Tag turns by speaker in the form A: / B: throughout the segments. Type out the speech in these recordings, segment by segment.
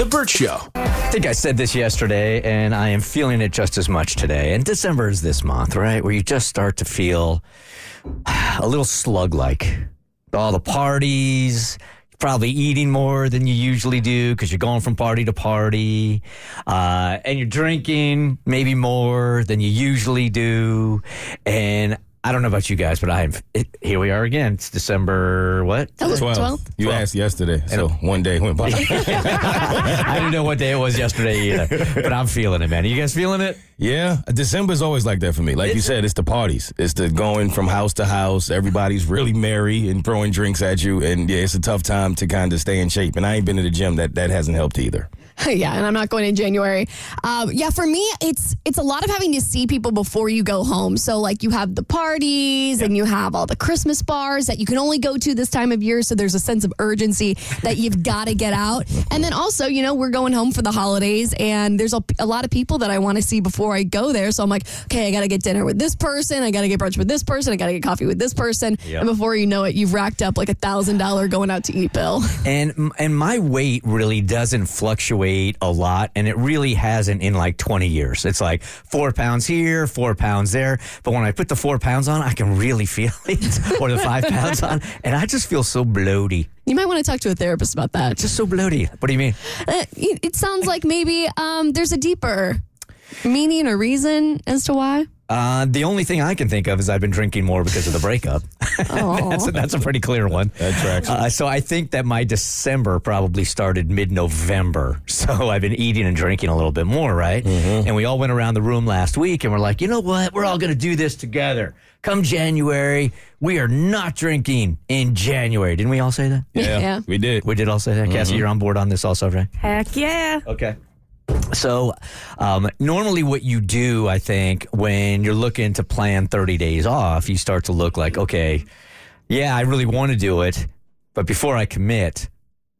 A: The Bert Show.
B: I think I said this yesterday, and I am feeling it just as much today. And December is this month, right? Where you just start to feel a little slug like. All the parties, probably eating more than you usually do because you're going from party to party. Uh, and you're drinking maybe more than you usually do. And I don't know about you guys, but I am. It, here we are again. It's December what?
C: That was
D: 12.
C: 12.
D: You asked yesterday, so one day went by.
B: I didn't know what day it was yesterday either, but I'm feeling it, man. Are you guys feeling it?
D: yeah, December's always like that for me. Like you said, it's the parties. It's the going from house to house. Everybody's really merry and throwing drinks at you. And yeah, it's a tough time to kind of stay in shape. And I ain't been to the gym. That, that hasn't helped either.
C: yeah, and I'm not going in January. Um, yeah, for me, it's it's a lot of having to see people before you go home. So like you have the parties and you have all the Christmas bars that you can only go to this time of year. So there's a sense of urgency that you've got to get out. And then also, you know, we're going home for the holidays, and there's a, a lot of people that I want to see before I go there. So I'm like, okay, I got to get dinner with this person. I got to get brunch with this person. I got to get coffee with this person.
B: Yep.
C: And before you know it, you've racked up like a thousand dollar going out to eat bill.
B: And and my weight really doesn't fluctuate a lot, and it really hasn't in like 20 years. It's like four pounds here, four pounds there. But when I put the four pounds on, I can really feel it, or the five pounds on, and I just feel so bloaty.
C: You might want to talk to a therapist about that.
B: Just so bloaty. What do you mean?
C: Uh, it it sounds like maybe um, there's a deeper meaning or reason as to why.
B: Uh, the only thing I can think of is I've been drinking more because of the breakup. that's, a, that's a pretty clear one.
D: That tracks.
B: Uh, so I think that my December probably started mid-November. So I've been eating and drinking a little bit more, right? And we all went around the room last week and we're like, you know what? We're all going to do this together. Come January, we are not drinking in January. Didn't we all say that?
D: yeah,
C: Yeah.
D: we did.
B: We did all say that. Cassie, you're on board on this also, right?
E: Heck yeah.
B: Okay. So, um, normally, what you do, I think, when you're looking to plan 30 days off, you start to look like, okay, yeah, I really want to do it, but before I commit,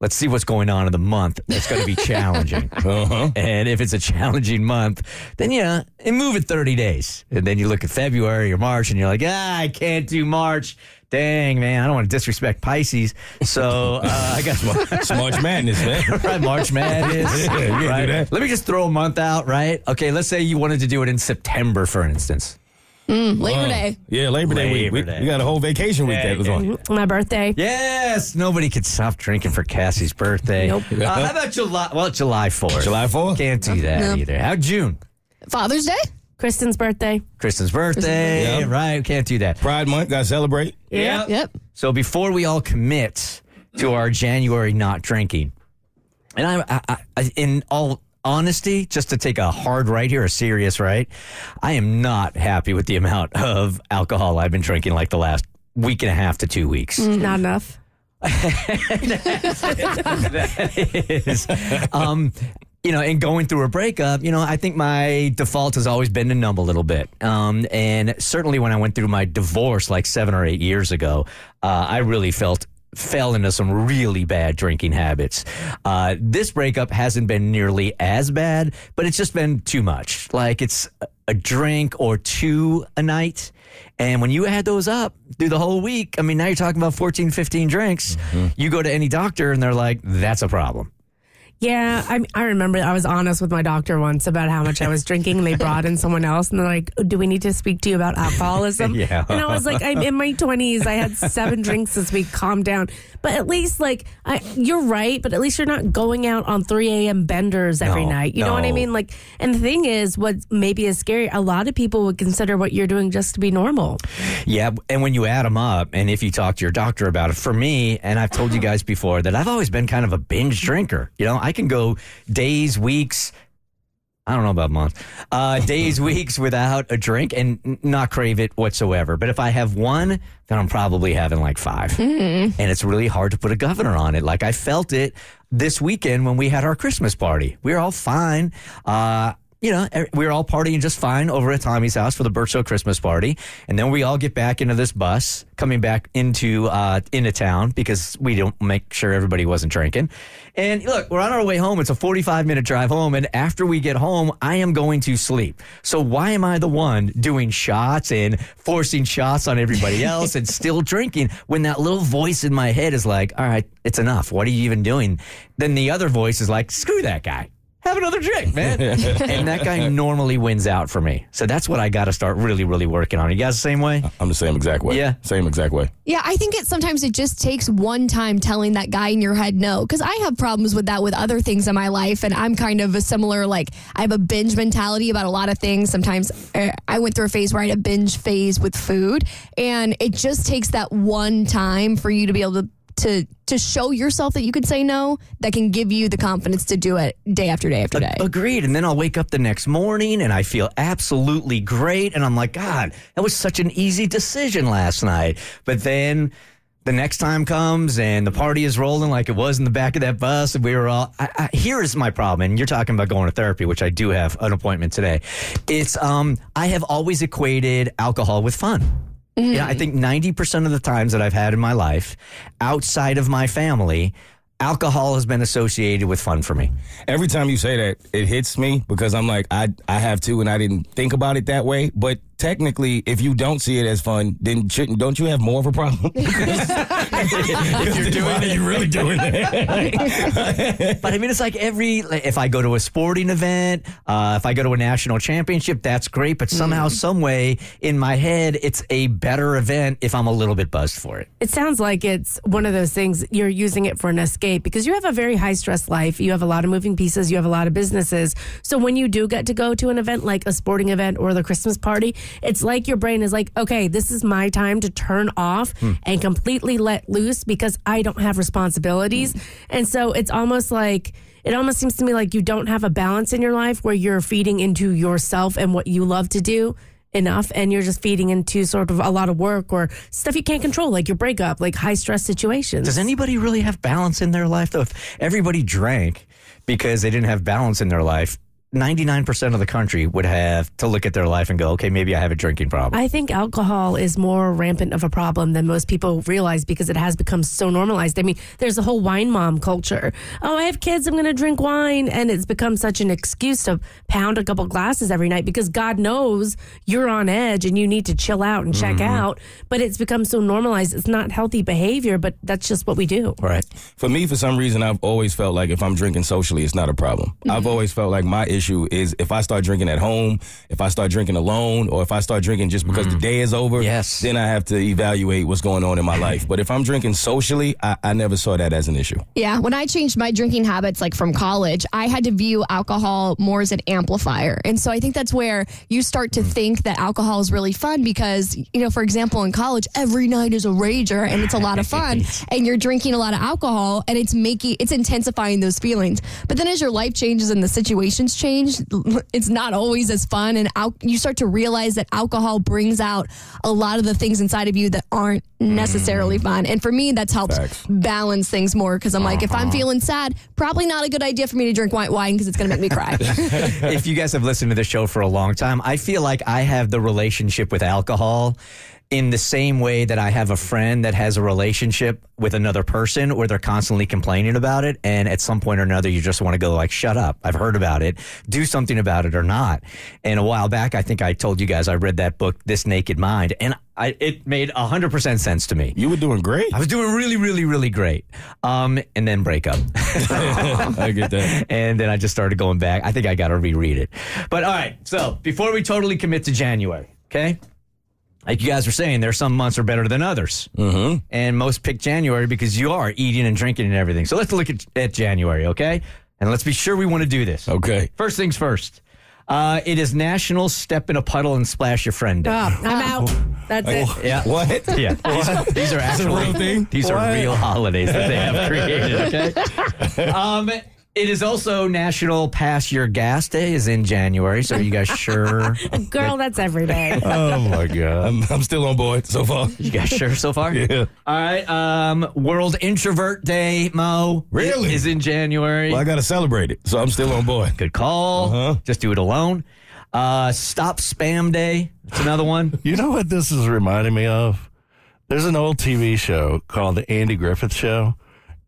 B: let's see what's going on in the month. It's going to be challenging.
D: Uh-huh.
B: And if it's a challenging month, then yeah, and move it 30 days. And then you look at February or March and you're like, ah, I can't do March. Dang, man, I don't want to disrespect Pisces. So uh, I got
D: It's March Madness, man.
B: right, March Madness.
D: Yeah, you can't do that.
B: Let me just throw a month out, right? Okay, let's say you wanted to do it in September, for instance.
C: Labor Day.
D: Yeah, Labor Day week.
B: Labor
D: We,
B: Day.
D: we got a whole vacation week
B: Yeah,
D: that was
B: yeah.
D: on.
E: My birthday.
B: Yes, nobody could stop drinking for Cassie's birthday.
E: Nope.
B: Uh, how about July? Well, July 4th.
D: July 4th?
B: Can't do that
C: No.
B: either. How June?
C: Father's Day?
E: Kristen's birthday.
B: Kristen's birthday.
D: Yeah.
B: Right, can't do that.
D: Pride Month, got to celebrate.
B: Yeah.
C: Yep.
B: So before we all commit to our January not drinking, and I, I, I, in all honesty, just to take a hard right here, a serious right, I am not happy with the amount of alcohol I've been drinking like the last week and a half to two weeks.
E: Not enough.
B: that is, um, you know, and going through a breakup, you know, I think my default has always been to numb a little bit. Um, and certainly when I went through my divorce like seven or eight years ago, uh, I really felt fell into some really bad drinking habits. Uh, this breakup hasn't been nearly as bad, but it's just been too much. Like it's a- a drink or two a night. And when you add those up through the whole week, I mean, now you're talking about 14, 15 drinks. You go to any doctor and they're like, that's a problem.
E: Yeah, I, I remember I was honest with my doctor once about how much I was drinking, and they brought in someone else, and they're like, oh, "Do we need to speak to you about alcoholism?"
B: Yeah.
E: and I was like, "I'm in my 20s. I had seven drinks this week. Calm down." But at least, like, I, you're right. But at least you're not going out on 3 a.m. benders every
B: No,
E: night. You know what I mean? Like, and the thing is, what maybe is scary. A lot of people would consider what you're doing just to be normal.
B: Yeah, and when you add them up, and if you talk to your doctor about it, for me, and I've told you guys before that I've always been kind of a binge drinker. You know, I can go days, weeks. I don't know about months, uh, days, weeks without a drink and not crave it whatsoever. But if I have one, then I'm probably having like five. And it's really hard to put a governor on it. Like I felt it this weekend when we had our Christmas party. We were all fine. Uh, you know, er- we were all partying just fine over at Tommy's house for the Birchville Christmas party, and then we all get back into this bus coming back into uh, into town because we don't make sure everybody wasn't drinking. And look, we're on our way home. It's a 45 minute drive home, and after we get home, I am going to sleep. So why am I the one doing shots and forcing shots on everybody else and still drinking when that little voice in my head is like, "All right, it's enough. What are you even doing?" Then the other voice is like, "Screw that guy." Have another drink, man. and that guy normally wins out for me. So that's what I got to start really, really working on. You guys the same way?
D: I'm the same exact way.
B: Yeah.
D: Same exact way.
C: Yeah, I think it sometimes it just takes one time telling that guy in your head no. Because I have problems with that with other things in my life, and I'm kind of a similar like I have a binge mentality about a lot of things. Sometimes uh, I went through a phase where I had a binge phase with food, and it just takes that one time for you to be able to to to show yourself that you can say no that can give you the confidence to do it day after day after day.
B: Agreed. And then I'll wake up the next morning and I feel absolutely great. And I'm like, God, that was such an easy decision last night. But then the next time comes and the party is rolling like it was in the back of that bus. And we were all, I, I, here is my problem. And you're talking about going to therapy, which I do have an appointment today. It's, um, I have always equated alcohol with fun. Mm-hmm. Yeah, I think 90% of the times that I've had in my life outside of my family, alcohol has been associated with fun for me.
D: Every time you say that, it hits me because I'm like, I I have to, and I didn't think about it that way. But technically, if you don't see it as fun, then shouldn't don't you have more of a problem? if you're doing it, you're really doing it.
B: But I mean, it's like every, like, if I go to a sporting event, uh, if I go to a national championship, that's great. But somehow, some way in my head, it's a better event if I'm a little bit buzzed for it.
E: It sounds like it's one of those things you're using it for an escape because you have a very high stress life. You have a lot of moving pieces, you have a lot of businesses. So when you do get to go to an event like a sporting event or the Christmas party, it's like your brain is like, okay, this is my time to turn off hmm. and completely let loose because I don't have responsibilities. And so it's almost like, it almost seems to me like you don't have a balance in your life where you're feeding into yourself and what you love to do enough and you're just feeding into sort of a lot of work or stuff you can't control like your breakup like high stress situations
B: Does anybody really have balance in their life, though? If everybody drank because they didn't have balance in their life, 99% of the country would have to look at their life and go, okay, maybe I have a drinking problem.
E: I think alcohol is more rampant of a problem than most people realize because it has become so normalized. I mean, there's a whole wine mom culture. Oh, I have kids, I'm going to drink wine. And it's become such an excuse to pound a couple glasses every night because God knows you're on edge and you need to chill out and check mm-hmm. out. But it's become so normalized. It's not healthy behavior, but that's just what we do.
B: right.
D: For me, for some reason, I've always felt like if I'm drinking socially, it's not a problem. Mm-hmm. I've always felt like my issue is if I start drinking at home, if I start drinking alone, or if I start drinking just because the mm. day is over,
B: Yes.
D: then I have to evaluate what's going on in my life. But if I'm drinking socially, I, I never saw that as an issue.
C: Yeah, when I changed my drinking habits, like from college, I had to view alcohol more as an amplifier. And so I think that's where you start to mm. think that alcohol is really fun because, you know, for example, in college, every night is a rager and it's a lot of fun. and you're drinking a lot of alcohol and it's making, it's intensifying those feelings. But then as your life changes and the situations change, it's not always as fun. And al- you start to realize that alcohol brings out a lot of the things inside of you that aren't necessarily mm-hmm. fun. And for me, that's helped
D: Facts.
C: balance things more because I'm like, if I'm uh-huh. feeling sad, probably not a good idea for me to drink white wine because it's going to make me cry.
B: if you guys have listened to the show for a long time, I feel like I have the relationship with alcohol in the same way that I have a friend that has a relationship with another person where they're constantly complaining about it. And at some point or another, you just want to go like, shut up. I've heard about it. Do something about it or not. And a while back, I think I told you guys I read that book, This Naked Mind, and I, it made 100% sense to me.
D: You were doing great.
B: I was doing really, really, really great. Um, and then break up.
D: I get that.
B: and then I just started going back. I think I got to reread it. But all right, so before we totally commit to January, okay? Like you guys were saying, there are some months are better than others. Mm-hmm. And most pick January because you are eating and drinking and everything. So let's look at, at January, okay? And let's be sure we want to do this.
D: Okay.
B: First things first. Uh, it is National Step in a Puddle and Splash Your Friend Day.
E: Oh, I'm out. That's it.
B: Yeah.
D: What?
B: Yeah, these, these are actually
D: real thing?
B: These are real holidays that they have created. Okay. um, It is also National Pass Your Gas Day is in January. So are you guys sure?
E: Girl, that's every day.
A: Oh my god.
D: I'm, I'm still on board so far.
B: You guys sure so far?
D: Yeah.
B: All right. Um, World Introvert Day, Mo.
D: Really?
B: Is in January.
D: Well, I got to celebrate it, so I'm still on board.
B: Good call.
D: Uh-huh.
B: Just do it alone. Uh, Stop Spam Day. It's another one.
A: You know what this is reminding me of? There's an old TV show called The Andy Griffith Show.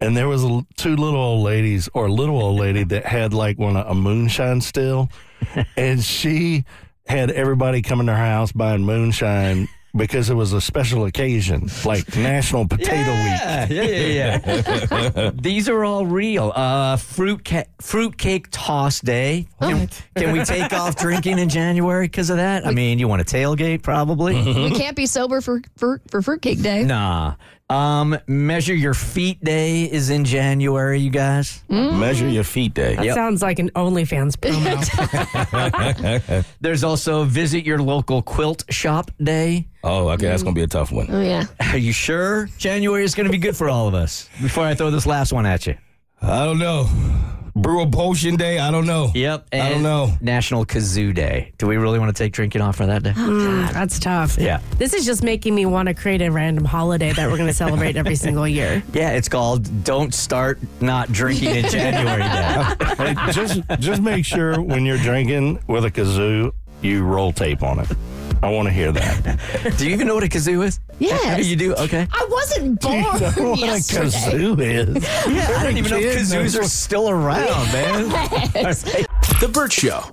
A: And there was a, two little old ladies, or a little old lady that had like one a moonshine still, and she had everybody come in her house buying moonshine because it was a special occasion, like National Potato Week.
B: Yeah, yeah, yeah, yeah. These are all real. Uh, fruit ca- fruitcake toss day. Can, can we take off drinking in January because of that? I mean, you want to tailgate probably?
C: we can't be sober for for, for fruitcake day.
B: nah. Um, measure your feet day is in January, you guys.
D: Measure your feet day.
E: That sounds like an OnlyFans promo.
B: There's also visit your local quilt shop day.
D: Oh, okay, that's gonna be a tough one.
C: Oh yeah.
B: Are you sure January is going to be good for all of us? Before I throw this last one at you.
D: I don't know. Brew a potion day. I don't know.
B: Yep.
D: I don't know.
B: National Kazoo Day. Do we really want to take drinking off for that day?
E: Mm, that's tough.
B: Yeah.
E: This is just making me want to create a random holiday that we're going to celebrate every single year.
B: Yeah, it's called Don't Start Not Drinking in January Day.
A: Hey, just just make sure when you're drinking with a kazoo, you roll tape on it. I want to hear that.
B: Do you even know what a kazoo is?
C: Yes.
B: you do? Okay.
C: I wasn't born
A: You know what a kazoo is?
B: Yeah, I don't even know
A: kid
B: kazoos are still around, man.
F: The Bert Show.